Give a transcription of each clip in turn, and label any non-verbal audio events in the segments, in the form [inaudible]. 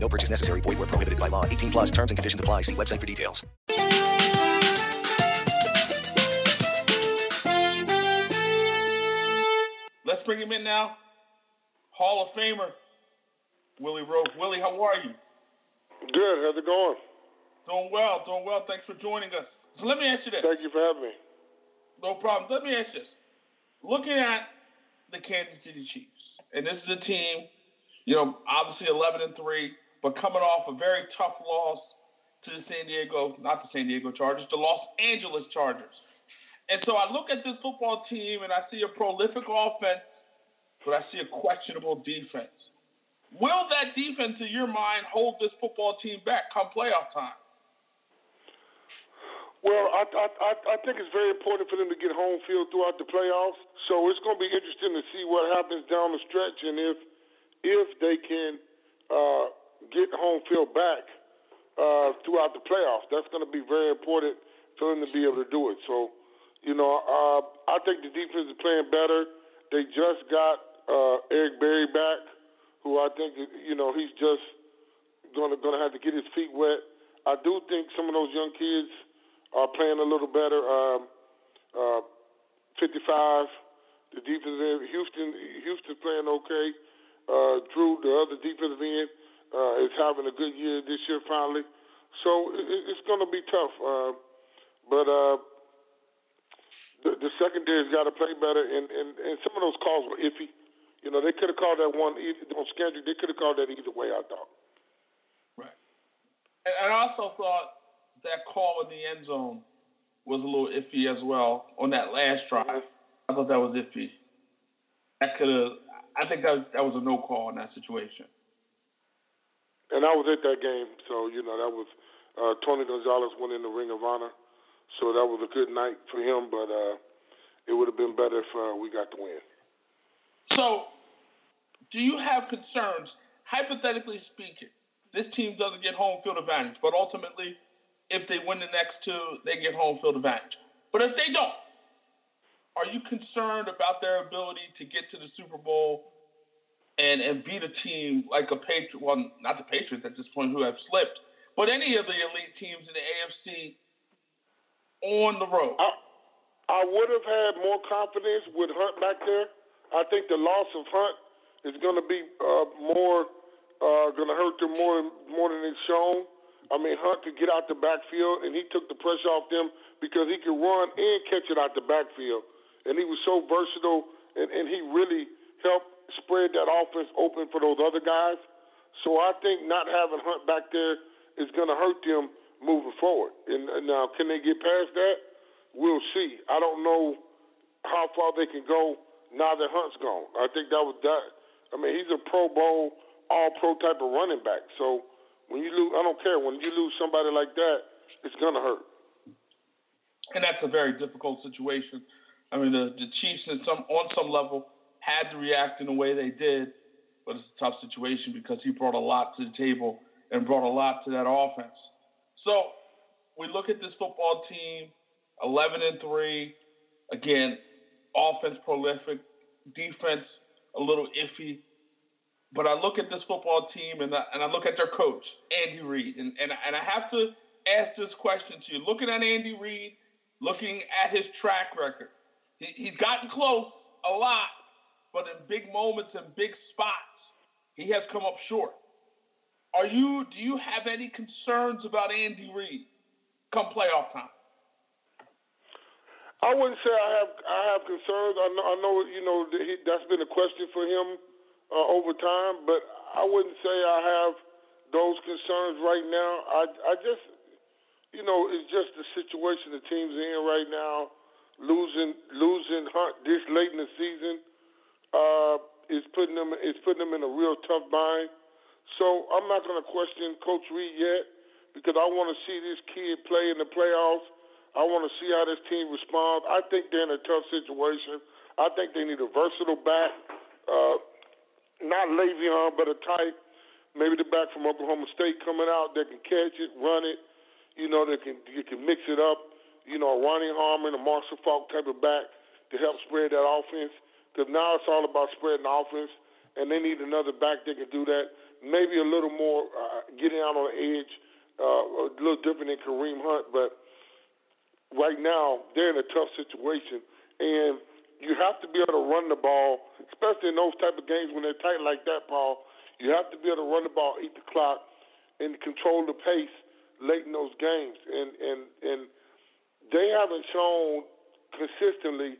No purchase necessary. Void where prohibited by law. 18 plus terms and conditions apply. See website for details. Let's bring him in now. Hall of Famer, Willie Roaf. Willie, how are you? Good. How's it going? Doing well, doing well. Thanks for joining us. So let me ask you this. Thank you for having me. No problem. Let me ask you this. Looking at the Kansas City Chiefs, and this is a team, you know, obviously 11 and 3, but coming off a very tough loss to the San Diego, not the San Diego Chargers, the Los Angeles Chargers. And so I look at this football team and I see a prolific offense, but I see a questionable defense. Will that defense, in your mind, hold this football team back come playoff time? Well, I, I I think it's very important for them to get home field throughout the playoffs. So it's going to be interesting to see what happens down the stretch and if if they can uh, get home field back uh, throughout the playoffs. That's going to be very important for them to be able to do it. So, you know, uh, I think the defense is playing better. They just got uh, Eric Berry back, who I think you know he's just going to going to have to get his feet wet. I do think some of those young kids are playing a little better. Um, uh, 55, the defensive end. Houston, Houston's playing okay. Uh, Drew, the other defensive end, uh, is having a good year this year finally. So it, it's going to be tough. Uh, but uh, the, the secondary's got to play better, and, and, and some of those calls were iffy. You know, they could have called that one on schedule. They could have called that either way. I thought. Right. And I also thought that call in the end zone was a little iffy as well on that last drive. I thought that was iffy. That could have. I think that that was a no call in that situation. And I was at that game, so you know that was uh, Tony Gonzalez went in the Ring of Honor, so that was a good night for him. But uh, it would have been better if uh, we got the win. So, do you have concerns, hypothetically speaking? This team doesn't get home field advantage, but ultimately if they win the next two, they get home field advantage. But if they don't, are you concerned about their ability to get to the Super Bowl and, and beat a team like a Patriot? Well, not the Patriots at this point who have slipped, but any of the elite teams in the AFC on the road. I, I would have had more confidence with Hunt back there. I think the loss of Hunt is going to be uh, more uh, going to hurt them more more than it's shown. I mean, Hunt could get out the backfield, and he took the pressure off them because he could run and catch it out the backfield. And he was so versatile, and, and he really helped spread that offense open for those other guys. So I think not having Hunt back there is going to hurt them moving forward. And, now, can they get past that? We'll see. I don't know how far they can go now that Hunt's gone. I think that was that. I mean, he's a Pro Bowl, All Pro type of running back. So when you lose, I don't care. When you lose somebody like that, it's gonna hurt. And that's a very difficult situation. I mean, the, the Chiefs, in some on some level, had to react in the way they did, but it's a tough situation because he brought a lot to the table and brought a lot to that offense. So we look at this football team, 11 and three. Again, offense prolific, defense a little iffy. But I look at this football team and I, and I look at their coach, Andy Reid, and, and, and I have to ask this question to you. Looking at Andy Reid, looking at his track record, he, he's gotten close a lot, but in big moments and big spots, he has come up short. Are you? Do you have any concerns about Andy Reid come playoff time? I wouldn't say I have I have concerns. I know I know you know that he, that's been a question for him uh, over time, but I wouldn't say I have those concerns right now. I I just you know it's just the situation the team's in right now. Losing losing Hunt this late in the season uh, is putting them is putting them in a real tough bind. So I'm not going to question Coach Reid yet because I want to see this kid play in the playoffs. I want to see how this team responds. I think they're in a tough situation. I think they need a versatile back, uh, not Le'Veon, but a type, maybe the back from Oklahoma State coming out that can catch it, run it. You know, that can you can mix it up. You know, a Ronnie Harmon, a Marshall Faulk type of back to help spread that offense. Because now it's all about spreading offense, and they need another back that can do that. Maybe a little more uh, getting out on the edge, uh, a little different than Kareem Hunt, but right now they're in a tough situation, and you have to be able to run the ball, especially in those type of games when they're tight like that, Paul. You have to be able to run the ball, eat the clock, and control the pace late in those games. And and and they haven't shown consistently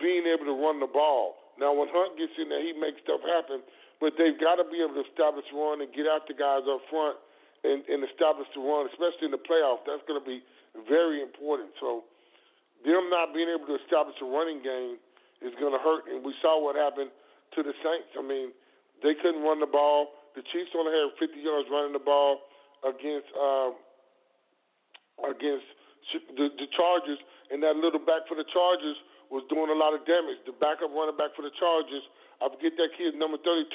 being able to run the ball. Now, when Hunt gets in there, he makes stuff happen, but they've got to be able to establish run and get out the guys up front and, and establish the run, especially in the playoffs. That's going to be very important. So, them not being able to establish a running game is going to hurt. And we saw what happened to the Saints. I mean, they couldn't run the ball. The Chiefs only had 50 yards running the ball against uh, against the, the Chargers, and that little back for the Chargers was doing a lot of damage. The backup running back for the Chargers, I forget that kid, number 32,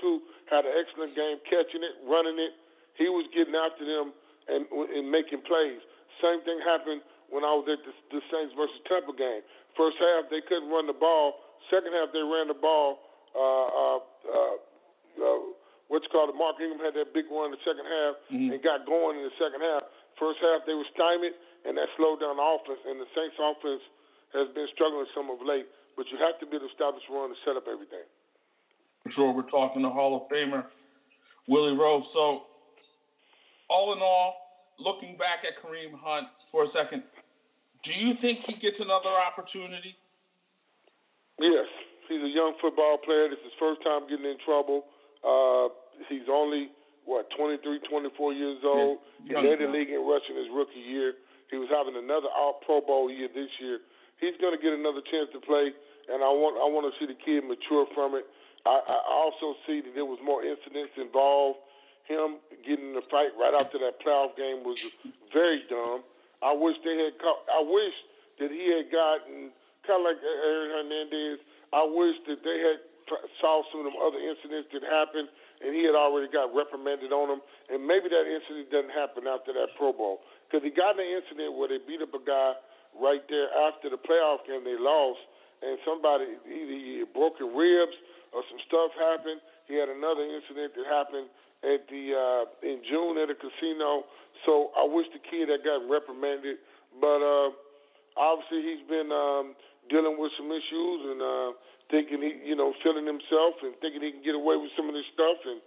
had an excellent game catching it, running it. He was getting after them and, and making plays. Same thing happened when I was at the, the Saints versus Tampa game. First half, they couldn't run the ball. Second half, they ran the ball. Uh, uh, uh, uh, what's called Mark Ingram had that big one in the second half mm-hmm. and got going in the second half. First half they were stymied and that slowed down the offense. And the Saints offense has been struggling some of late. But you have to be able to establish run to set up everything. For sure, we're talking to Hall of Famer Willie Roaf. So, all in all, looking back at Kareem Hunt for a second, do you think he gets another opportunity? Yes, he's a young football player. This is his first time getting in trouble. Uh, he's only what 23, 24 years old. Yeah, he led the league in rushing his rookie year. He was having another All Pro Bowl year this year. He's going to get another chance to play, and I want I want to see the kid mature from it. I, I also see that there was more incidents involved. Him getting in the fight right after that playoff game was very dumb. I wish they had. I wish that he had gotten kind of like Aaron Hernandez. I wish that they had saw some of them other incidents that happened, and he had already got reprimanded on them. And maybe that incident doesn't happen after that Pro Bowl because he got in an incident where they beat up a guy right there after the playoff game they lost, and somebody either he had broken ribs or some stuff happened. He had another incident that happened at the uh, in June at a casino. So I wish the kid had gotten reprimanded, but uh, obviously he's been um, dealing with some issues and uh, thinking he, you know, feeling himself and thinking he can get away with some of this stuff, and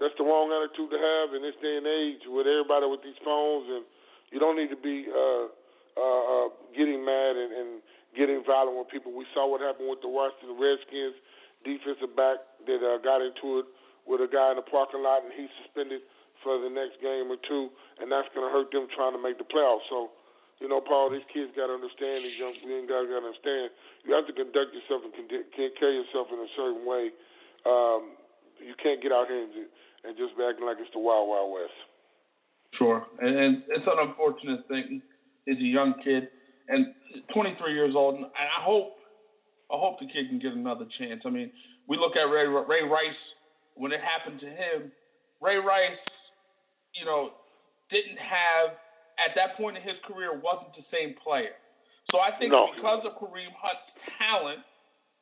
that's the wrong attitude to have in this day and age with everybody with these phones, and you don't need to be uh, uh, uh, getting mad and, and getting violent with people. We saw what happened with the Washington Redskins defensive back that uh, got into it with a guy in the parking lot, and he's suspended for the next game or two, and that's going to hurt them trying to make the playoffs. So you know, Paul, these kids got to understand, these young guys got to understand, you have to conduct yourself and can't carry yourself in a certain way. Um, you can't get out here and, and just be acting like it's the Wild Wild West. Sure, and, and it's an unfortunate thing. He's a young kid, and 23 years old, and I hope, I hope the kid can get another chance. I mean, we look at Ray, Ray Rice when it happened to him. Ray Rice, you know, didn't have at that point in his career wasn't the same player. So I think no. because of Kareem Hunt's talent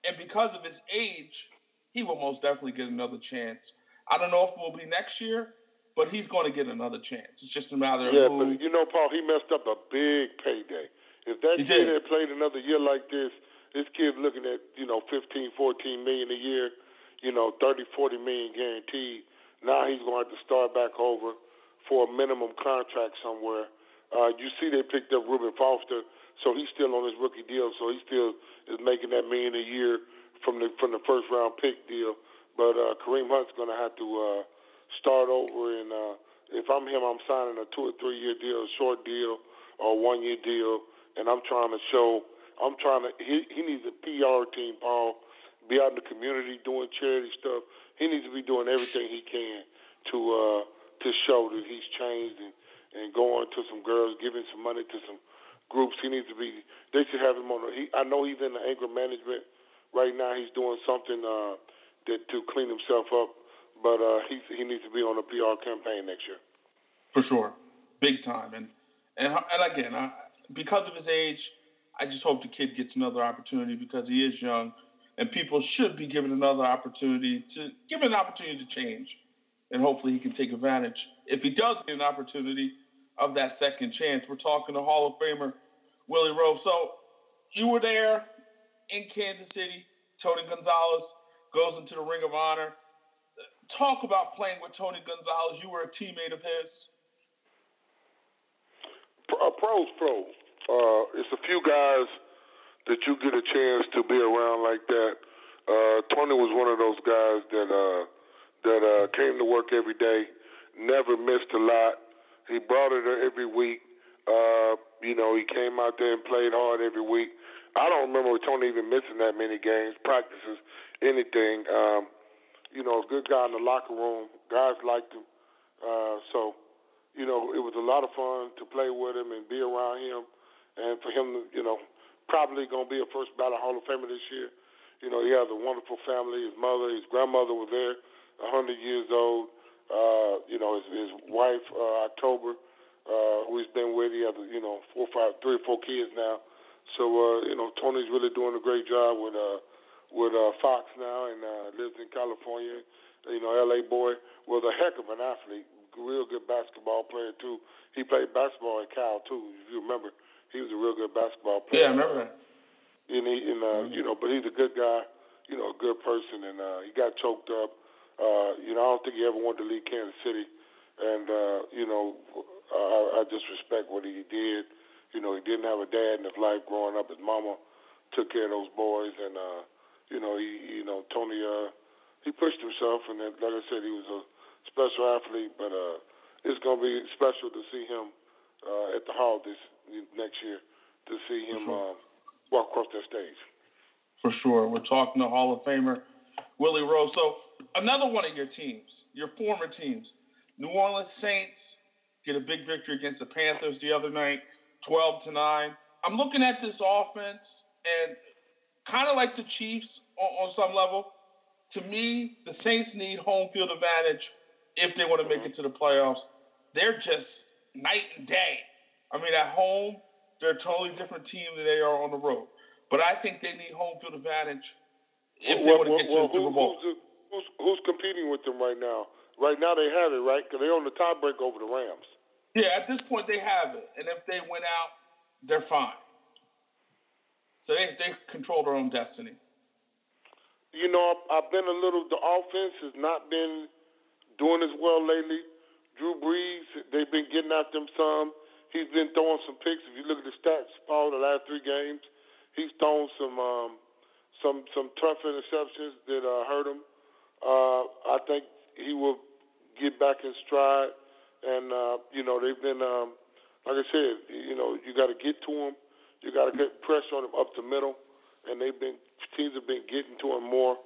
and because of his age, he will most definitely get another chance. I don't know if it will be next year, but he's going to get another chance. It's just a matter of yeah, but you know, Paul, he messed up a big payday. If that he kid did. had played another year like this, this kid's looking at you know 15, 14 million a year, you know 30, 40 million guaranteed. Now he's going to have to start back over for a minimum contract somewhere uh, you see, they picked up Reuben Foster, so he's still on his rookie deal. So he still is making that million a year from the from the first round pick deal. But uh, Kareem Hunt's going to have to uh, start over, and uh, if I'm him, I'm signing a two or three year deal, a short deal, or one year deal, and I'm trying to show. I'm trying to. He he needs a PR team, Paul. Be out in the community doing charity stuff. He needs to be doing everything he can to uh, to show that he's changed and and going to some girls, giving some money to some groups. He needs to be. They should have him on. He, I know he's in the anger management right now. He's doing something uh, that to clean himself up, but uh, he he needs to be on a PR campaign next year. For sure, big time. And and and again, I, because of his age, I just hope the kid gets another opportunity because he is young, and people should be given another opportunity to give him an opportunity to change, and hopefully he can take advantage. If he does get an opportunity of that second chance, we're talking to Hall of Famer Willie Roaf. So you were there in Kansas City. Tony Gonzalez goes into the Ring of Honor. Talk about playing with Tony Gonzalez. You were a teammate of his. A pro's pro. Uh, it's a few guys that you get a chance to be around like that. Uh, Tony was one of those guys that uh, that uh, came to work every day, never missed a lot. He brought it every week. Uh, you know, he came out there and played hard every week. I don't remember Tony even missing that many games, practices, anything. Um, you know, a good guy in the locker room. Guys liked him. Uh, so, you know, it was a lot of fun to play with him and be around him. And for him you know, probably going to be a first ballot Hall of Famer this year. You know, he has a wonderful family. His mother, his grandmother was there, 100 years old. Uh, you know, his, his wife, uh, October, uh, who he's been with. He has, you know, four, five, three or four kids now. So, uh, you know, Tony's really doing a great job with uh, with uh, Fox now and uh, lives in California. You know, LA boy was a heck of an athlete, real good basketball player too. He played basketball at Cal too. If you remember, he was a real good basketball player. Yeah, I remember that. And he, and uh, mm-hmm. you know, but he's a good guy. You know, a good person, and uh, he got choked up. Uh, you know, I don't think he ever wanted to leave Kansas City, and uh, you know, uh, I just respect what he did. You know, he didn't have a dad in his life growing up. His mama took care of those boys, and uh, you know, he, you know, Tony, uh, he pushed himself, and then, like I said, he was a special athlete. But uh, it's gonna be special to see him uh, at the Hall this next year to see him sure. uh, walk across that stage. For sure, we're talking to Hall of Famer Willie Roaf. So another one of your teams, your former teams, New Orleans Saints get a big victory against the Panthers the other night, 12 to 9. I'm looking at this offense and kind of like the Chiefs on, on some level. To me, the Saints need home field advantage if they want to make it to the playoffs. They're just night and day. I mean, at home, they're a totally different team than they are on the road. But I think they need home field advantage if well, they want to get well, to the Super Bowl. Who's, who's, who's competing with them right now? Right now they have it, right? Because they're on the tiebreak over the Rams. Yeah, at this point they have it, and if they win out, they're fine. So they they control their own destiny. You know, I've been a little. The offense has not been doing as well lately. Drew Brees, they've been getting at them some. He's been throwing some picks. If you look at the stats, Paul, the last three games, he's thrown some um, some some tough interceptions that uh, hurt him. Uh, I think he will get back in stride and uh, you know they've been, um, like I said, you know you got to get to them, you got to get pressure on them up the middle, and they've been teams have been getting to him more.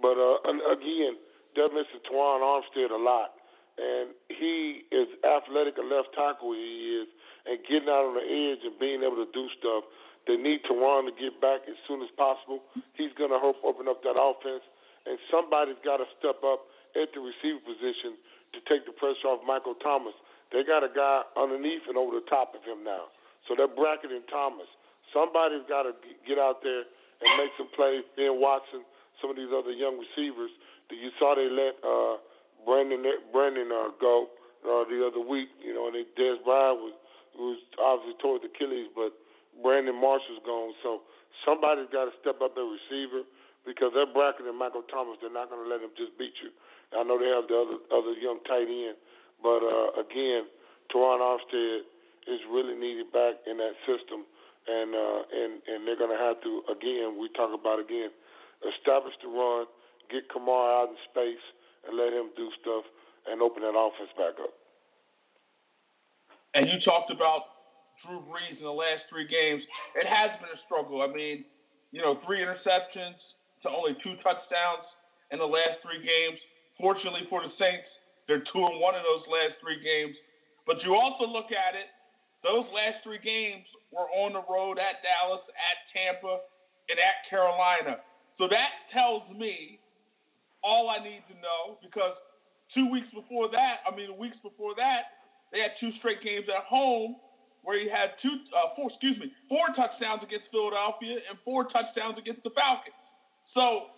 But uh, again, they're missing Terron Armstead a lot, and he is athletic a left tackle he is, and getting out on the edge and being able to do stuff. They need Terron to get back as soon as possible. He's going to help open up that offense, and somebody's got to step up at the receiver position to take the pressure off Michael Thomas. They got a guy underneath and over the top of him now. So they're bracketing Thomas. Somebody's got to get out there and make some plays. Ben Watson, some of these other young receivers that you saw they let uh, Brandon Brandon uh, go uh, the other week. You know, and they, Dez Bryant was was obviously toward the Achilles, but Brandon Marshall's gone. So somebody's got to step up their receiver because they're bracketing Michael Thomas. They're not going to let him just beat you. I know they have the other other young tight end, but uh, again, Terron Armstead is really needed back in that system, and uh, and and they're going to have to again. We talk about again, establish the run, get Kamara out in space, and let him do stuff, and open that offense back up. And you talked about Drew Brees in the last three games. It has been a struggle. I mean, you know, three interceptions to only two touchdowns in the last three games. Fortunately for the Saints, they're two and one in those last three games. But you also look at it, those last three games were on the road at Dallas, at Tampa, and at Carolina. So that tells me all I need to know because two weeks before that, I mean, weeks before that, they had two straight games at home where he had two, uh, four, excuse me, four touchdowns against Philadelphia and four touchdowns against the Falcons. So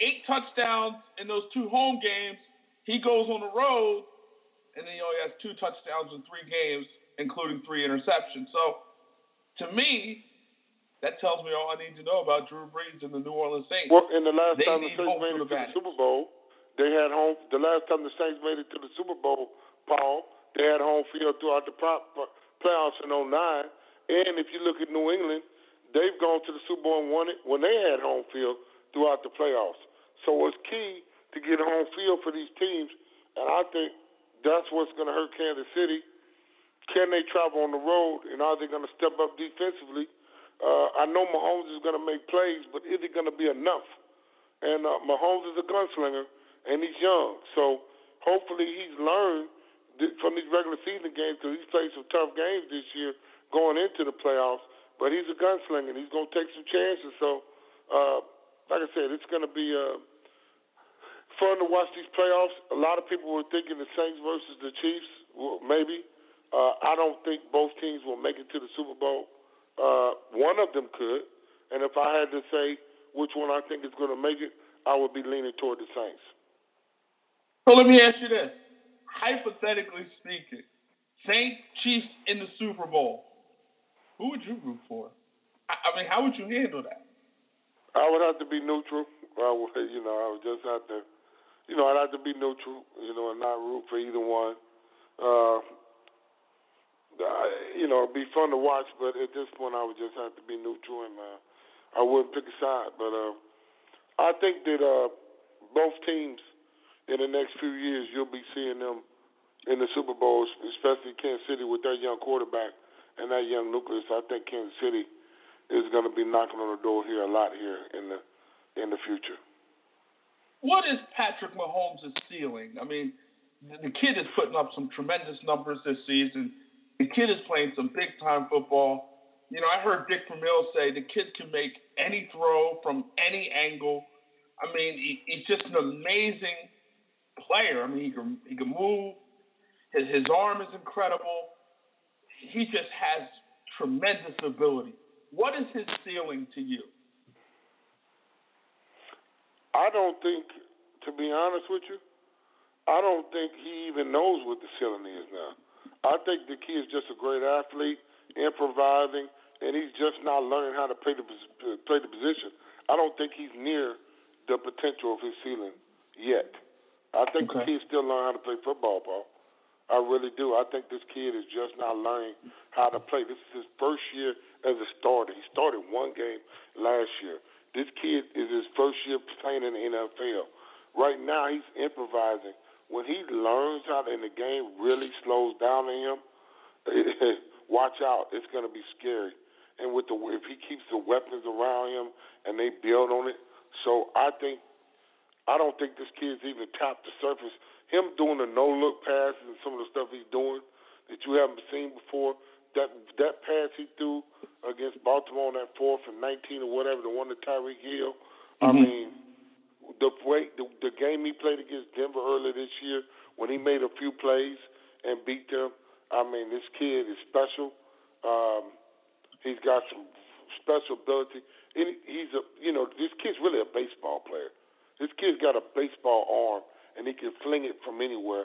eight touchdowns in those two home games. He goes on the road, and then he only has two touchdowns in three games, including three interceptions. So to me, that tells me all I need to know about Drew Brees and the New Orleans Saints. Well, in the last they time the Saints made it to the Super Bowl, they had home. The last time the Saints made it to the Super Bowl, Paul, they had home field throughout the playoffs in 09. And if you look at New England, they've gone to the Super Bowl and won it when they had home field throughout the playoffs. So it's key to get home field for these teams, and I think that's what's going to hurt Kansas City. Can they travel on the road, and are they going to step up defensively? Uh, I know Mahomes is going to make plays, but is it going to be enough? And uh, Mahomes is a gunslinger, and he's young. So hopefully he's learned from these regular season games because he's played some tough games this year going into the playoffs. But he's a gunslinger, he's going to take some chances. So, uh, like I said, it's going to be uh, fun to watch these playoffs. A lot of people were thinking the Saints versus the Chiefs, well, maybe. Uh, I don't think both teams will make it to the Super Bowl. Uh, one of them could, and if I had to say which one I think is going to make it, I would be leaning toward the Saints. So let me ask you this: hypothetically speaking, Saints Chiefs in the Super Bowl, who would you root for? I, mean, how would you handle that? I would have to be neutral. I would, you know, I would just have to, you know, I'd have to be neutral, you know, and not root for either one. Uh, you know, it'd be fun to watch, but at this point, I would just have to be neutral, and uh, I wouldn't pick a side. But uh, I think that uh, both teams in the next few years, you'll be seeing them in the Super Bowl, especially Kansas City with their young quarterback and that young nucleus. I think Kansas City is going to be knocking on the door here a lot here in the in the future. What is Patrick Mahomes' ceiling? I mean, the kid is putting up some tremendous numbers this season. The kid is playing some big time football. You know, I heard Dick Vermeil say the kid can make any throw from any angle. I mean, he, he's just an amazing player. I mean, he can he can move. His his arm is incredible. He just has tremendous ability. What is his ceiling to you? I don't think, to be honest with you, I don't think he even knows what the ceiling is now. I think the kid is just a great athlete, improvising, and he's just not learning how to play the uh, play the position. I don't think he's near the potential of his ceiling yet. I think okay. the kid still learning how to play football, Paul. I really do. I think this kid is just not learning how to play. This is his first year as a starter. He started one game last year. This kid is his first year playing in the NFL. Right now, he's improvising when he learns how to, and the game really slows down on him, [laughs] watch out. It's going to be scary. And with the if he keeps the weapons around him and they build on it, so I think I don't think this kid's even tapped the surface. Him doing the no look passes and some of the stuff he's doing that you haven't seen before. That that pass he threw against Baltimore on that fourth and nineteen or whatever, the one to Tyreek Hill. Mm-hmm. I mean, the way the, the game he played against Denver earlier this year when he made a few plays and beat them. I mean, this kid is special. Um, he's got some special ability. And he's a you know this kid's really a baseball player. This kid's got a baseball arm and he can fling it from anywhere.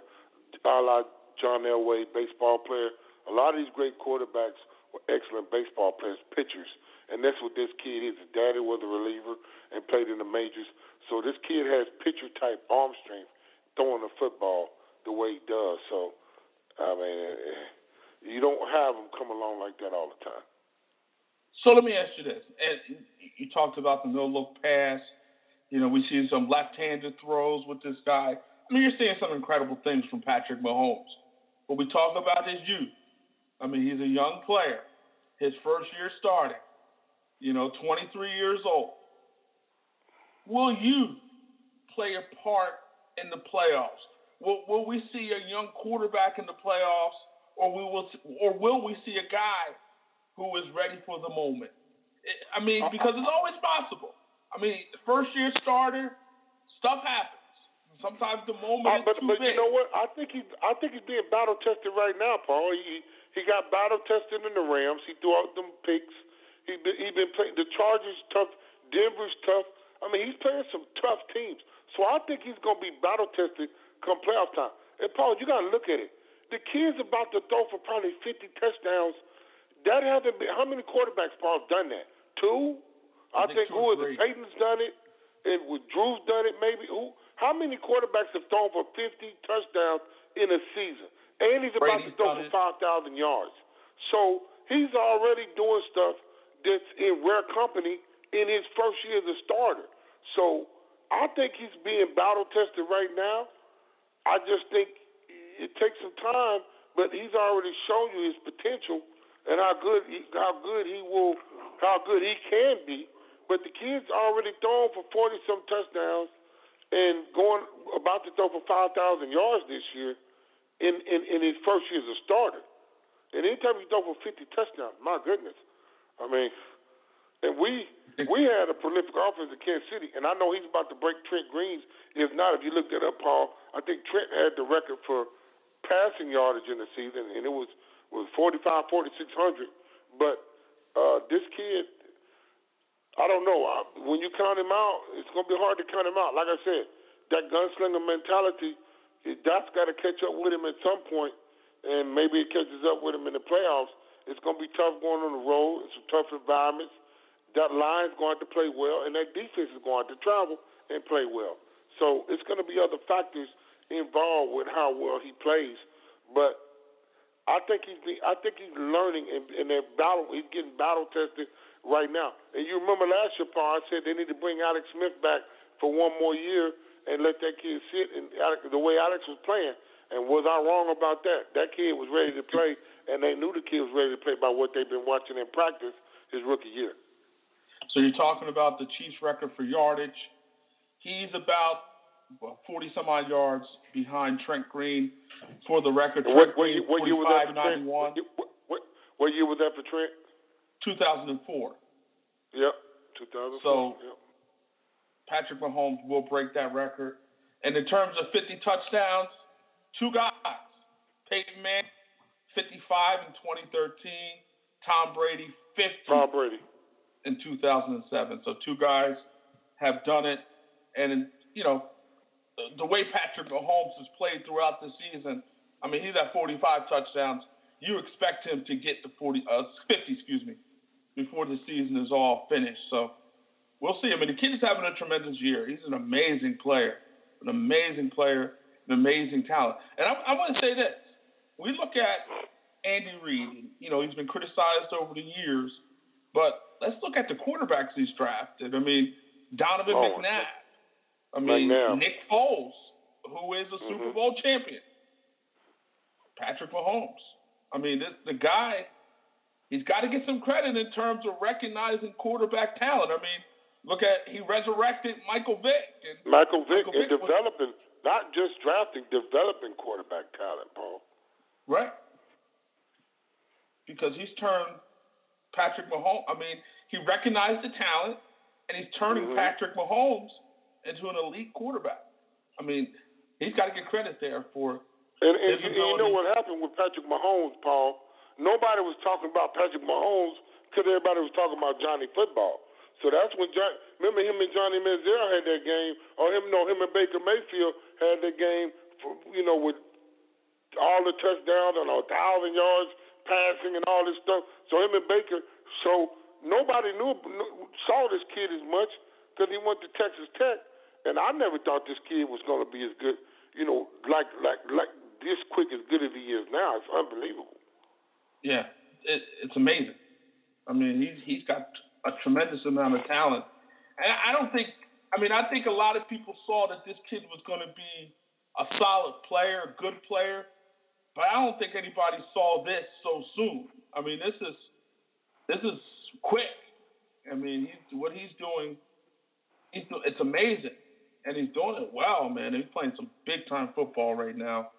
A la John Elway, baseball player. A lot of these great quarterbacks were excellent baseball players, pitchers, and that's what this kid is. His daddy was a reliever and played in the majors. So this kid has pitcher type arm strength throwing the football the way he does. So, I mean, eh, eh, you don't have them come along like that all the time. So let me ask you this: and you talked about the no look pass. You know, we see some left-handed throws with this guy. I mean, you're seeing some incredible things from Patrick Mahomes. But we talk about his youth. I mean, he's a young player. His first year starting. You know, 23 years old. Will you play a part in the playoffs? Will, will we see a young quarterback in the playoffs or we will, or will we see a guy who is ready for the moment? I mean, because it's always possible. I mean, first year starter, stuff happens. Sometimes the moment uh, but, is too but big. you know what? I think he, I think he's being battle tested right now, Paul. He he got battle tested in the Rams. He threw out them picks. He been, he been playing the Chargers tough. Denver's tough. I mean, he's playing some tough teams. So I think he's going to be battle tested come playoff time. And Paul, you got to look at it. The kid's about to throw for probably 50 touchdowns. That hasn't been. How many quarterbacks, Paul, done that? Two. I, I think, think who is it? Peyton's done it, and with Drew's done it. Maybe who? How many quarterbacks have thrown for 50 touchdowns in a season? And he's about Brady's to throw for 5,000 yards. So he's already doing stuff that's in rare company in his first year as a starter. So I think he's being battle tested right now. I just think it takes some time, but he's already shown you his potential and how good he, how good he will, how good he can be. But the kid's already thrown for forty some touchdowns and going about to throw for five thousand yards this year in, in in his first year as a starter. And anytime you throw for fifty touchdowns, my goodness, I mean, and we we had a prolific offense in Kansas City, and I know he's about to break Trent Green's. If not, if you look that up, Paul, I think Trent had the record for passing yardage in the season, and it was was 45, 4600. But uh, this kid, I don't know. I, when you count him out, it's going to be hard to count him out. Like I said, that gunslinger mentality, that's got to catch up with him at some point, and maybe it catches up with him in the playoffs. It's going to be tough going on the road. It's some tough environments that line's going to play well, and that defense is going to travel and play well. So it's going to be other factors involved with how well he plays. But I think he's I think he's learning and, and that battle. He's getting battle tested right now. And you remember last year, Paul, I said they need to bring Alex Smith back for one more year and let that kid sit and Alex, the way Alex was playing. And was I wrong about that? That kid was ready to play, and they knew the kid was ready to play by what they've been watching in practice his rookie year. So you're talking about the Chiefs' record for yardage. He's about 40 some odd yards behind Trent Green for the record. What, what, Green, what, year was that for Trent? What, what, what, year was that for Trent? 2004. Yep, 2004. So yep. Patrick Mahomes will break that record. And in terms of 50 touchdowns, two guys, Peyton Manning, 55 in 2013, Tom Brady, 50. Tom Brady in 2007. So two guys have done it, and you know the way Patrick Mahomes has played throughout the season. I mean, he's at 45 touchdowns. You expect him to get to 40, uh, 50, excuse me, before the season is all finished. So we'll see. I mean, the kid is having a tremendous year. He's an amazing player, an amazing player, an amazing talent. And I, I want to say this: we look at Andy Reid. You know, he's been criticized over the years, but let's look at the quarterbacks he's drafted. I mean, Donovan oh, McNabb. I mean, McNabb. Nick Foles, who is a mm-hmm. Super Bowl champion. Patrick Mahomes. I mean, this, the guy, he's got to get some credit in terms of recognizing quarterback talent. I mean, look at he resurrected Michael Vick. And Michael Vick Michael and Vick developing, was, not just drafting, developing quarterback talent, Paul. Right. Because he's turned Patrick Mahomes. I mean, he recognized the talent, and he's turning mm-hmm. Patrick Mahomes into an elite quarterback. I mean, he's got to get credit there for. And, and, you, and you know what happened with Patrick Mahomes, Paul? Nobody was talking about Patrick Mahomes because everybody was talking about Johnny Football. So that's when John. Remember him and Johnny Manziel had that game, or him no him and Baker Mayfield had that game. For, you know, with all the touchdowns and a thousand yards passing and all this stuff. So him and Baker. So nobody knew saw this kid as much because he went to Texas Tech, and I never thought this kid was going to be as good. You know, like like like this quick as good as he is now. It's unbelievable. Yeah, it, it's amazing. I mean, he's he's got a tremendous amount of talent, and I don't think. I mean, I think a lot of people saw that this kid was going to be a solid player, a good player, but I don't think anybody saw this so soon. I mean, this is this is quick. I mean, he's, what he's doing, he's it's amazing, and he's doing it well, man. He's playing some big time football right now.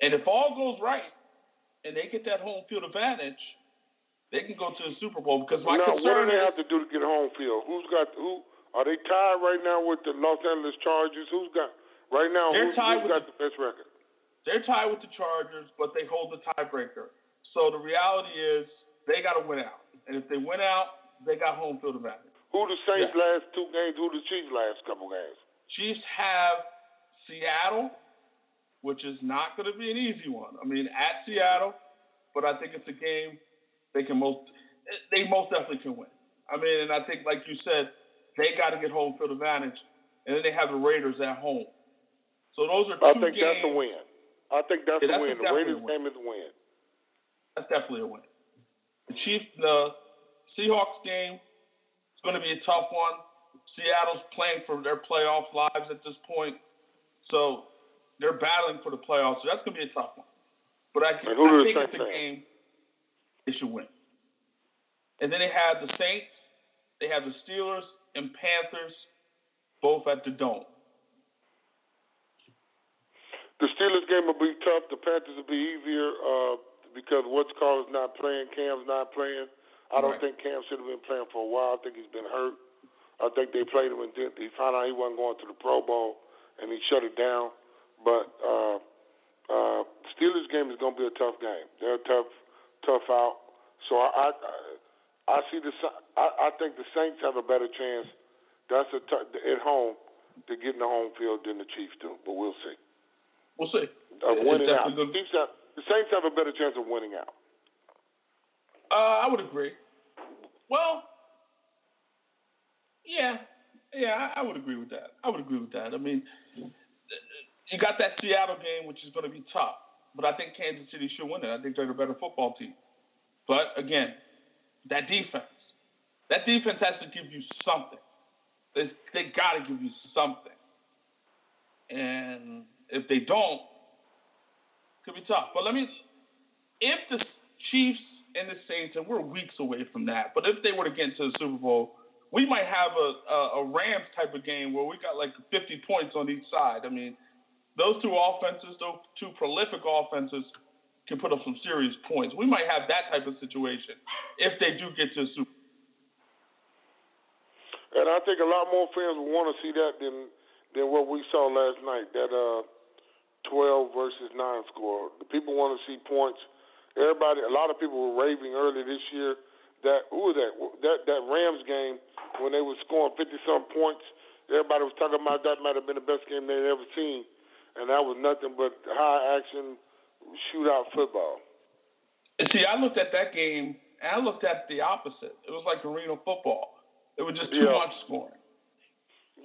And if all goes right, and they get that home field advantage, they can go to the Super Bowl. Because my now, concern what do they is, have to do to get home field? Who's got who? Are they tied right now with the Los Angeles Chargers? Who's got right now? They're Who's, tied who's with got the best record? They're tied with the Chargers, but they hold the tiebreaker. So the reality is they got to win out, and if they win out, they got home field advantage. Who the Saints Yeah. last two games? Who the Chiefs last couple games? Chiefs have Seattle, which is not going to be an easy one. I mean, at Seattle, but I think it's a game they can most they most definitely can win. I mean, and I think like you said, they got to get home field advantage, and then they have the Raiders at home. So those are Two I think games. that's a win. I think that's Yeah, a win. The Raiders game is a win. That's definitely a win. The Chiefs, the Seahawks game is going to be a tough one. Seattle's playing for their playoff lives at this point, so they're battling for the playoffs. So that's going to be a tough one. But I, I think it's a game they should win. And then they have the Saints, they have the Steelers and Panthers, both at the Dome. The Steelers game will be tough. The Panthers will be easier uh, because what's called is not playing. Cam's not playing. I don't Right. think Cam should have been playing for a while. I think he's been hurt. I think they played him and did, he found out he wasn't going to the Pro Bowl and he shut it down. But uh, uh, Steelers game is going to be a tough game. They're a tough, tough out. So I, I, I see the. I, I think the Saints have a better chance. That's a t- at home to get in the home field than the Chiefs do. But we'll see We'll see. of winning out. The, Chiefs have, the Saints have a better chance of winning out. Uh, I would agree. Well, yeah, yeah, I, I would agree with that. I would agree with that. I mean, you got that Seattle game, which is going to be tough, but I think Kansas City should win it. I think they're the better football team. But again, that defense, that defense has to give you something. They, they got to give you something. And if they don't, could be tough. But let me, if the Chiefs and the Saints, and we're weeks away from that, but if they were to get into the Super Bowl, we might have a, a, a Rams type of game where we got like 50 points on each side. I mean, those two offenses, those two prolific offenses, can put up some serious points. We might have that type of situation if they do get to the Super. And I think a lot more fans will want to see that than than what we saw last night. That uh, 12 versus 9 score. The people want to see points. Everybody, a lot of people were raving earlier this year that who was that? That that Rams game when they were scoring 50 some points. Everybody was talking about that might have been the best game they'd ever seen, and that was nothing but high action shootout football. See, I looked at that game and I looked at the opposite. It was like arena football. It was just too Yeah. much scoring.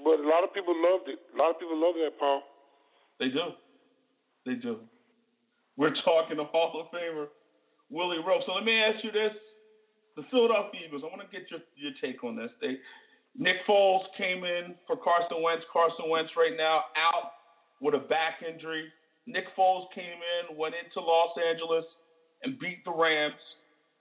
But a lot of people loved it. A lot of people loved that, Paul. They do. They do. We're talking to Hall of Famer Willie Roaf. So let me ask you this: the Philadelphia Eagles. I want to get your your take on this. They Nick Foles came in for Carson Wentz. Carson Wentz right now out with a back injury. Nick Foles came in, went into Los Angeles, and beat the Rams.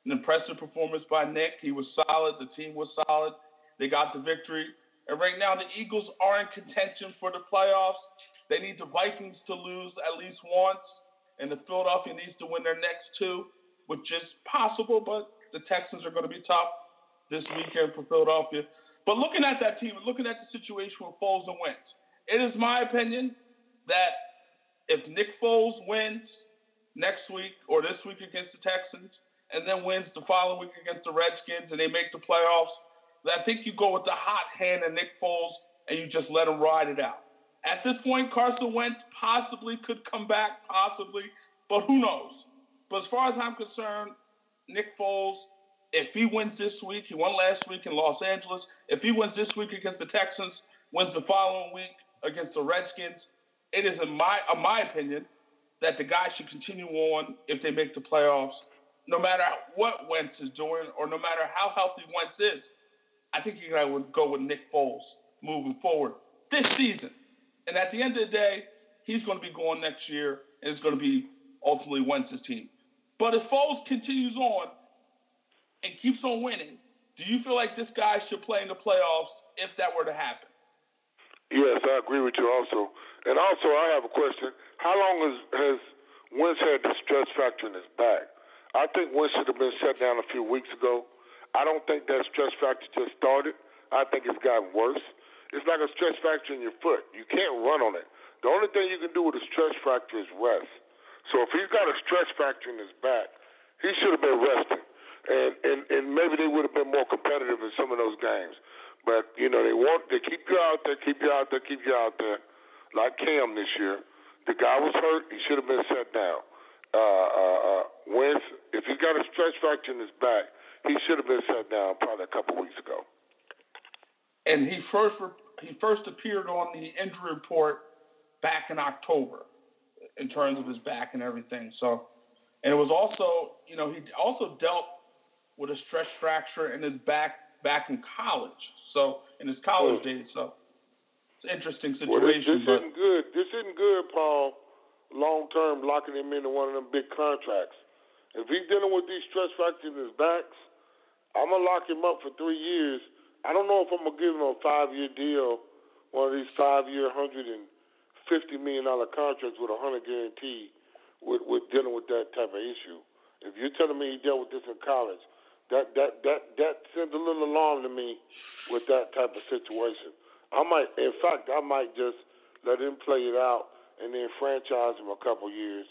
An impressive performance by Nick. He was solid. The team was solid. They got the victory. And right now, the Eagles are in contention for the playoffs. They need the Vikings to lose at least once, and the Philadelphia needs to win their next two, which is possible, but the Texans are going to be tough this weekend for Philadelphia. But looking at that team and looking at the situation with Foles and Wentz, it is my opinion that if Nick Foles wins next week or this week against the Texans, and then wins the following week against the Redskins, and they make the playoffs, I think you go with the hot hand of Nick Foles and you just let him ride it out. At this point, Carson Wentz possibly could come back, possibly, but who knows? But as far as I'm concerned, Nick Foles, if he wins this week, he won last week in Los Angeles. If he wins this week against the Texans, wins the following week against the Redskins, it is in my, in my opinion, that the guy should continue on if they make the playoffs, no matter what Wentz is doing or no matter how healthy Wentz is. I think you guys would go with Nick Foles moving forward this season. And at the end of the day, he's going to be going next year, and it's going to be ultimately Wentz's team. But if Foles continues on and keeps on winning, do you feel like this guy should play in the playoffs if that were to happen? Yes, I agree with you also. And also, I have a question. How long has, has Wentz had the stress factor in his back. I think Wentz should have been shut down a few weeks ago. I don't think that stress factor just started. I think it's gotten worse. It's like a stress factor in your foot. You can't run on it. The only thing you can do with a stress factor is rest. So if he's got a stress factor in his back, he should have been resting. And, and and maybe they would have been more competitive in some of those games. But you know they want they keep you out there, keep you out there, keep you out there. Like Cam this year, the guy was hurt. He should have been set down. Uh, uh, uh, Wentz, if he got a stress fracture in his back, he should have been set down probably a couple weeks ago. And he first he first appeared on the injury report back in October in terms of his back and everything. So, and it was also, you know, he also dealt with a stress fracture in his back back in college. So, in his college mm. days. So, it's an interesting situation. Well, this, this isn't good. This isn't good, Paul. Long term, locking him into one of them big contracts. If he's dealing with these stress fractures in his backs, I'm gonna lock him up for three years. I don't know if I'm gonna give him a five year deal, one of these five year, hundred and fifty million dollar contracts with a hundred guarantee with, with dealing with that type of issue. If you're telling me he dealt with this in college, that that that that sends a little alarm to me with that type of situation. I might, in fact, I might just let him play it out and then franchise him a couple years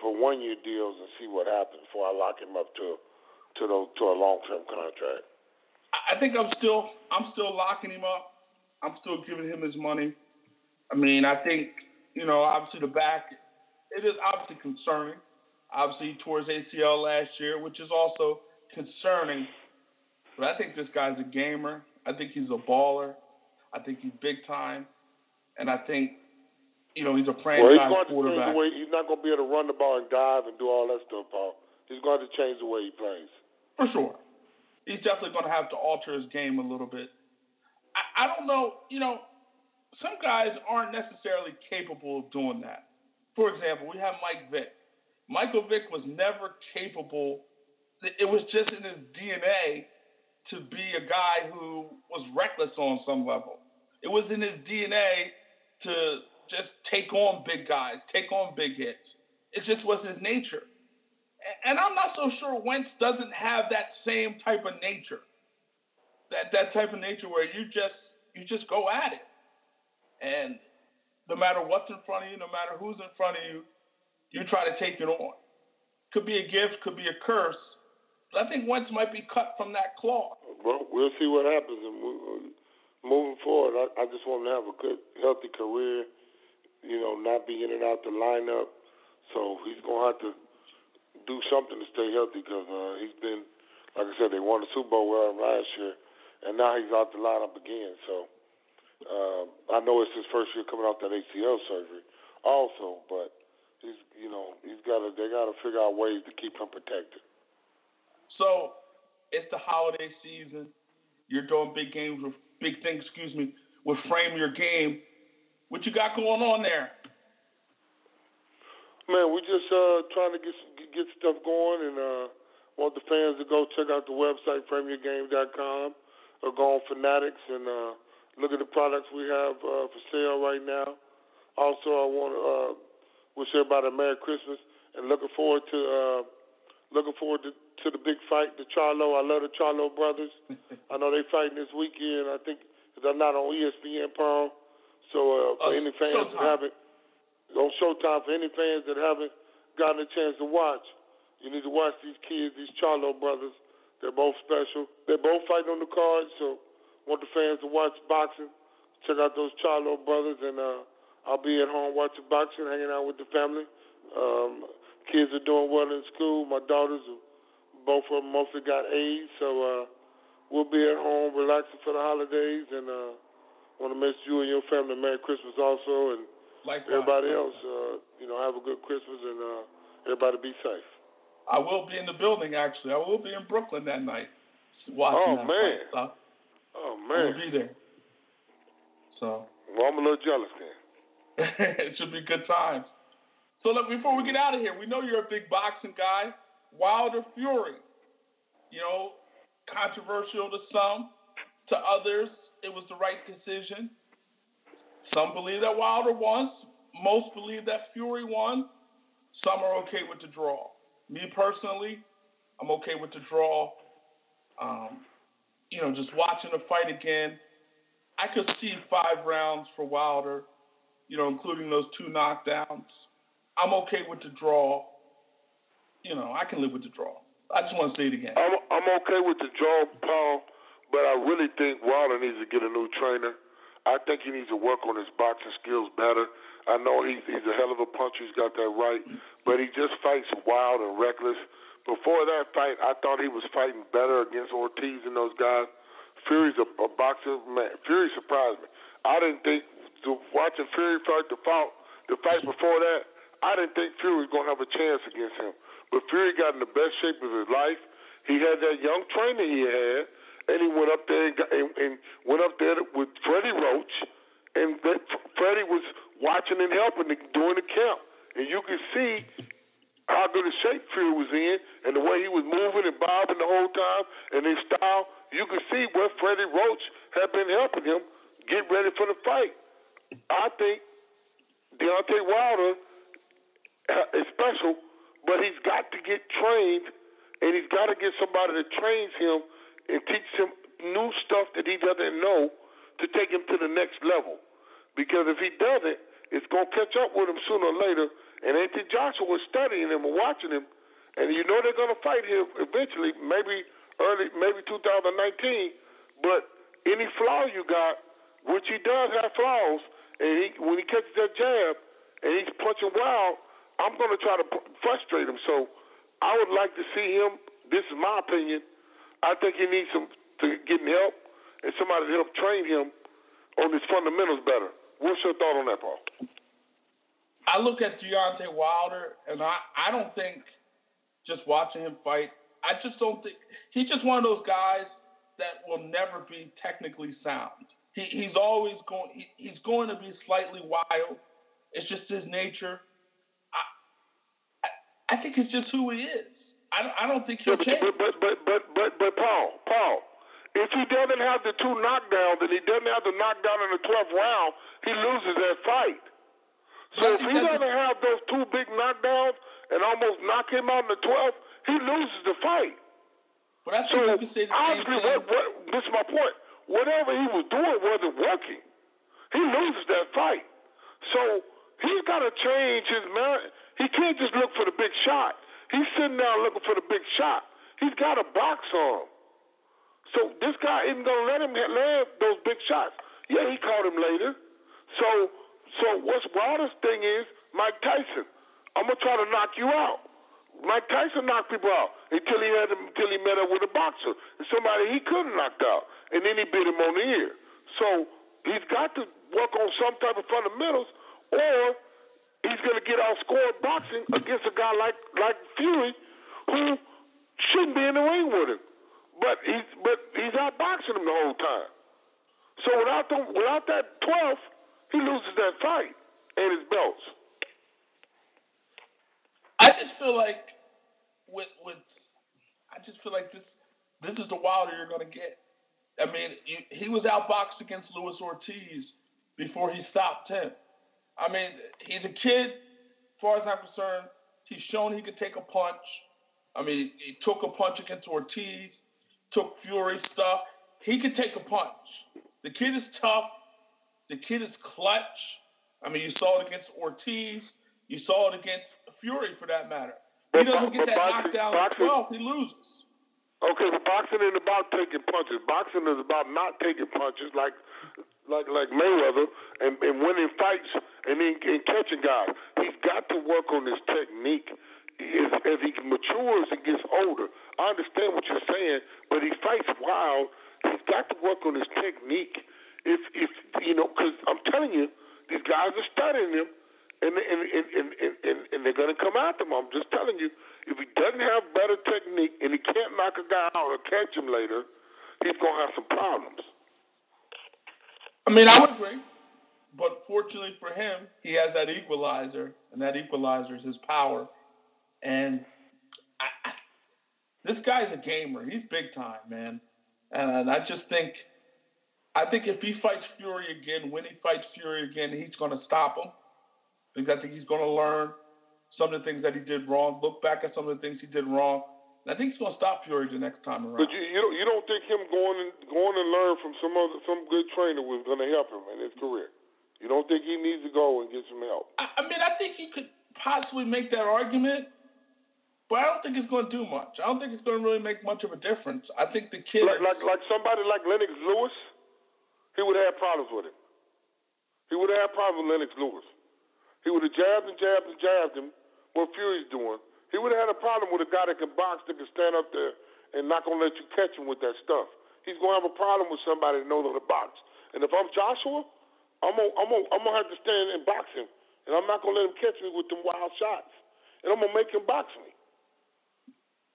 for one year deals and see what happens before I lock him up to to the, to a long term contract. I think I'm still I'm still locking him up. I'm still giving him his money. I mean, I think, you know, obviously the back, it is obviously concerning. Obviously, towards ACL last year, which is also concerning. But I think this guy's a gamer. I think he's a baller. I think he's big time. And I think, you know, he's a franchise well, he's going quarterback. To the way, he's not going to be able to run the ball and dive and do all that stuff, Paul. He's going to change the way he plays. For sure. He's definitely going to have to alter his game a little bit. I, I don't know, you know, some guys aren't necessarily capable of doing that. For example, we have Mike Vick. Michael Vick was never capable. It was just in his DNA to be a guy who was reckless on some level. It was in his DNA to just take on big guys, take on big hits. It just was his nature. And I'm not so sure Wentz doesn't have that same type of nature. That that type of nature where you just you just go at it. And no matter what's in front of you, no matter who's in front of you, you try to take it on. Could be a gift, could be a curse. I think Wentz might be cut from that cloth. Well, we'll see what happens. And uh, moving forward, I, I just want to have a good, healthy career. You know, not be in and out the lineup. So he's gonna have to do something to stay healthy because uh, he's been, like I said, they won the Super Bowl with him last year, and now he's out the lineup again. So um, I know it's his first year coming off that ACL surgery, also, but he's you know he's got to they got to figure out ways to keep him protected. So it's the holiday season. You're doing big games with big things. Excuse me, with frame your game. What you got going on there? Man, we just uh, trying to get get stuff going and uh, want the fans to go check out the website frameyourgame.com or go on Fanatics and. Uh, look at the products we have uh, for sale right now. Also, I want to uh, wish everybody a Merry Christmas and looking forward to uh, looking forward to, to the big fight, the Charlo. I love the Charlo brothers. [laughs] I know they fighting this weekend. I think they're not on ESPN, Paul. So uh, for uh, any fans that haven't on Showtime, for any fans that haven't gotten a chance to watch, you need to watch these kids, these Charlo brothers. They're both special. They're both fighting on the card, so want the fans to watch boxing, check out those Charlo brothers, and uh, I'll be at home watching boxing, hanging out with the family. Um, kids are doing well in school. My daughters, both of them mostly got A's, so uh, we'll be at home relaxing for the holidays, and uh, want to miss you and your family a Merry Christmas also, and Likewise. everybody else, uh, you know, have a good Christmas, and uh, everybody be safe. I will be in the building actually. I will be in Brooklyn that night. Watching oh that man! Fight, so. Oh man, we'll be there. So. Well, I'm a little jealous then. [laughs] it should be good times. So look, before we get out of here, we know you're a big boxing guy. Wilder Fury, you know, controversial to some, to others, it was the right decision. Some believe that Wilder won. Most believe that Fury won. Some are okay with the draw. Me personally, I'm okay with the draw. Um, you know, just watching the fight again, I could see five rounds for Wilder, you know, including those two knockdowns. I'm okay with the draw. You know, I can live with the draw. I just want to say it again. I'm, I'm okay with the draw, Paul, but I really think Wilder needs to get a new trainer. I think he needs to work on his boxing skills better. I know he's he's a hell of a puncher. He's got that right, but he just fights wild and reckless. Before that fight, I thought he was fighting better against Ortiz and those guys. Fury's a, a boxer, man. Fury surprised me. I didn't think watching Fury fight the fight the fight before that. I didn't think Fury was gonna have a chance against him. But Fury got in the best shape of his life. He had that young trainer he had, and he went up there and, got, and, and went up there with Freddie Roach, and that Freddie was watching and helping during the camp, and you could see how good a shape Fury was in, and the way he was moving and bobbing the whole time, and his style. You could see where Freddie Roach had been helping him get ready for the fight. I think Deontay Wilder uh, is special but he's got to get trained, and he's got to get somebody that trains him and teach him new stuff that he doesn't know to take him to the next level. Because if he doesn't, it's going to catch up with him sooner or later. And Anthony Joshua was studying him and watching him, and you know they're going to fight him eventually, maybe early, maybe 2019. But any flaw you got, which he does have flaws, and he, when he catches that jab and he's punching wild, I'm going to try to frustrate him. So I would like to see him. This is my opinion. I think he needs some to getting help and somebody to help train him on his fundamentals better. What's your thought on that, Paul? I look at Deontay Wilder, and I, I don't think just watching him fight, I just don't think he's just one of those guys that will never be technically sound. He, he's always going. He, he's going to be slightly wild. It's just his nature. I I think it's just who he is. I don't, I don't think he'll yeah, but, but, but, but, but, but, Paul, Paul, if he doesn't have the two knockdowns and he doesn't have the knockdown in the 12th round, he loses that fight. So if he doesn't have those two big knockdowns and almost knock him out in the 12th, he loses the fight. But I think so, you can say the obviously, same what, what, this is my point. Whatever he was doing wasn't working. He loses that fight. So he's got to change his man. He can't just look for the big shot. He's sitting down looking for the big shot. He's got a box on him. So this guy isn't gonna let him land those big shots. Yeah, he caught him later. So so what's Wilder's thing is Mike Tyson. I'm gonna try to knock you out. Mike Tyson knocked people out until he had until he met up with a boxer and somebody he couldn't knock out, and then he bit him on the ear. So he's got to work on some type of fundamentals, or he's going to get outscored boxing against a guy like like Fury, who shouldn't be in the ring with him, but he's but he's outboxing him the whole time. So without the, without that 12th, he loses that fight and his belts. I just feel like with with I just feel like this this is the Wilder you're going to get. I mean, he was outboxed against Luis Ortiz before he stopped him. I mean, he's a kid. As far as I'm concerned, he's shown he could take a punch. I mean, he took a punch against Ortiz, took Fury stuff. He could take a punch. The kid is tough. The kid is clutch. I mean, you saw it against Ortiz. You saw it against Fury, for that matter. He doesn't get that boxing, knockdown boxing, 12, he loses. Okay, but boxing isn't about taking punches. Boxing is about not taking punches like like like Mayweather and, and winning fights and then and catching guys. He's got to work on his technique as, as he matures and gets older. I understand what you're saying, but he fights wild. He's got to work on his technique. If if you know, because I'm telling you, these guys are studying him, and and and and, and, and they're to come after him. I'm just telling you, if he doesn't have better technique and he can't knock a guy out or catch him later, he's to have some problems. I mean, I would agree. But fortunately for him, he has that equalizer, and that equalizer is his power. And I, this guy's a gamer. He's big time, man. And I just think, I think if he fights Fury again, when he fights Fury again, he's going to stop him because I think he's going to learn some of the things that he did wrong, look back at some of the things he did wrong. I think he's going to stop Fury the next time around. But you, you don't you don't think him going and going and learn from some other some good trainer was going to help him in his career? You don't think he needs to go and get some help? I, I mean, I think he could possibly make that argument, but I don't think it's going to do much. I don't think it's going to really make much of a difference. I think the kid, like like, like somebody like Lennox Lewis, he would have problems with him. He would have problems with Lennox Lewis. He would have jabbed and jabbed and jabbed him. What Fury's doing, he would have had a problem with a guy that can box, that can stand up there and not gonna let you catch him with that stuff. He's gonna have a problem with somebody that knows how to box. And if I'm Joshua, I'm gonna, I'm gonna, I'm gonna have to stand and box him, and I'm not gonna let him catch me with them wild shots, and I'm gonna make him box me.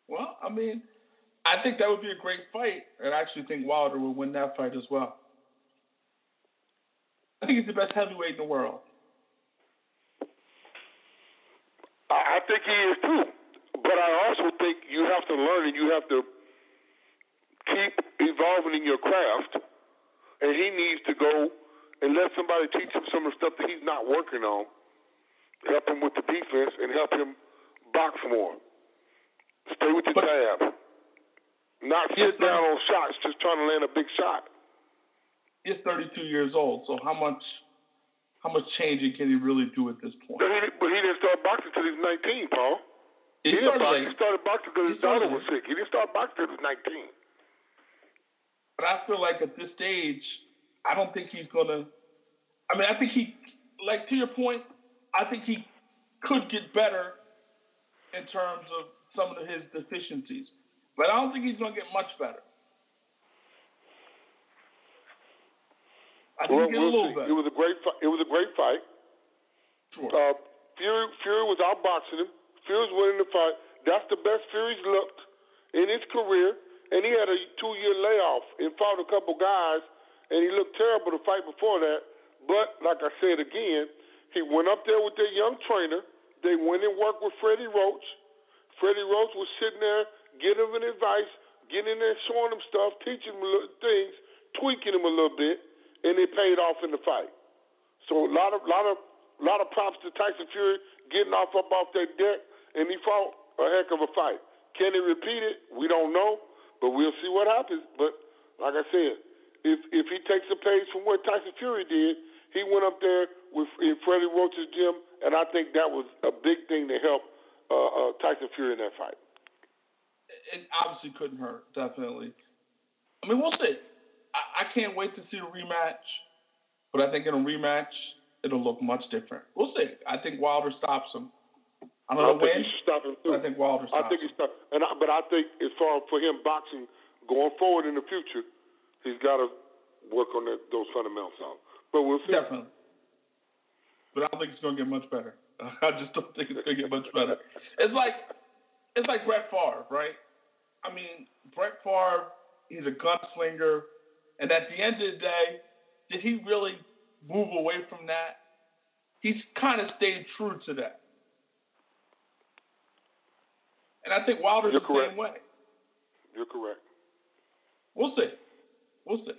Well, I mean, I think that would be a great fight, and I actually think Wilder would win that fight as well. I think he's the best heavyweight in the world. I, think he is too, but I also think you have to learn and you have to keep evolving in your craft, and he needs to go and let somebody teach him some of the stuff that he's not working on. Help him with the defense and help him box more. Stay with but, jab. Not sit down on shots, just trying to land a big shot. He's 32 years old, so how much how much changing can he really do at this point? But he, but he didn't start boxing until he was 19, Paul. He, he, started, box, he started boxing because his daughter was sick. He didn't start boxing until he was 19. But I feel like at this stage, I don't think he's gonna. I mean, I think he, like to your point, I think he could get better in terms of some of his deficiencies, but I don't think he's gonna get much better. I well, we'll see. Better. It was a great. It was a great fight. Sure. Uh, Fury, Fury was outboxing him. Fury was winning the fight. That's the best Fury's looked in his career, and he had a two-year layoff and fought a couple guys, and he looked terrible the fight before that. But like I said again, he went up there with their young trainer. They went and worked with Freddie Roach. Freddie Roach was sitting there giving him advice, getting in there showing him stuff, teaching him things, tweaking him a little bit and it paid off in the fight. So a lot of lot of lot of props to Tyson Fury getting off up off that deck, and he fought a heck of a fight. Can he repeat it? We don't know, but we'll see what happens. But like I said, if if he takes a page from what Tyson Fury did, he went up there with in Freddie Roach's gym, and I think that was a big thing to help uh, uh, Tyson Fury in that fight. It obviously couldn't hurt, definitely. I mean, we'll see. I, I can't wait to see a rematch, but I think in a rematch it'll look much different. We'll see. I think Wilder stops him. I don't I know when. Stop him too. I think Wilder stops I think he's stop, and I, but I think as far for him boxing going forward in the future, he's got to work on that, those fundamentals out. But we'll see. Definitely. But I don't think it's going to get much better. [laughs] I just don't think it's going to get much better. It's like it's like Brett Favre, right? I mean, Brett Favre, he's a gunslinger. And at the end of the day, did he really move away from that? He's kind of stayed true to that. And I think Wilder's You're the correct. same way. You're correct. We'll see. We'll see.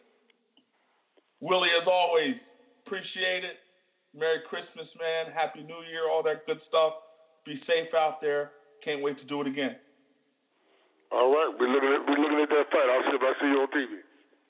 Willie, as always, appreciate it. Merry Christmas, man. Happy New Year, all that good stuff. Be safe out there. Can't wait to do it again. All right, we're looking at we're looking at that fight. I'll see if I see you on TV.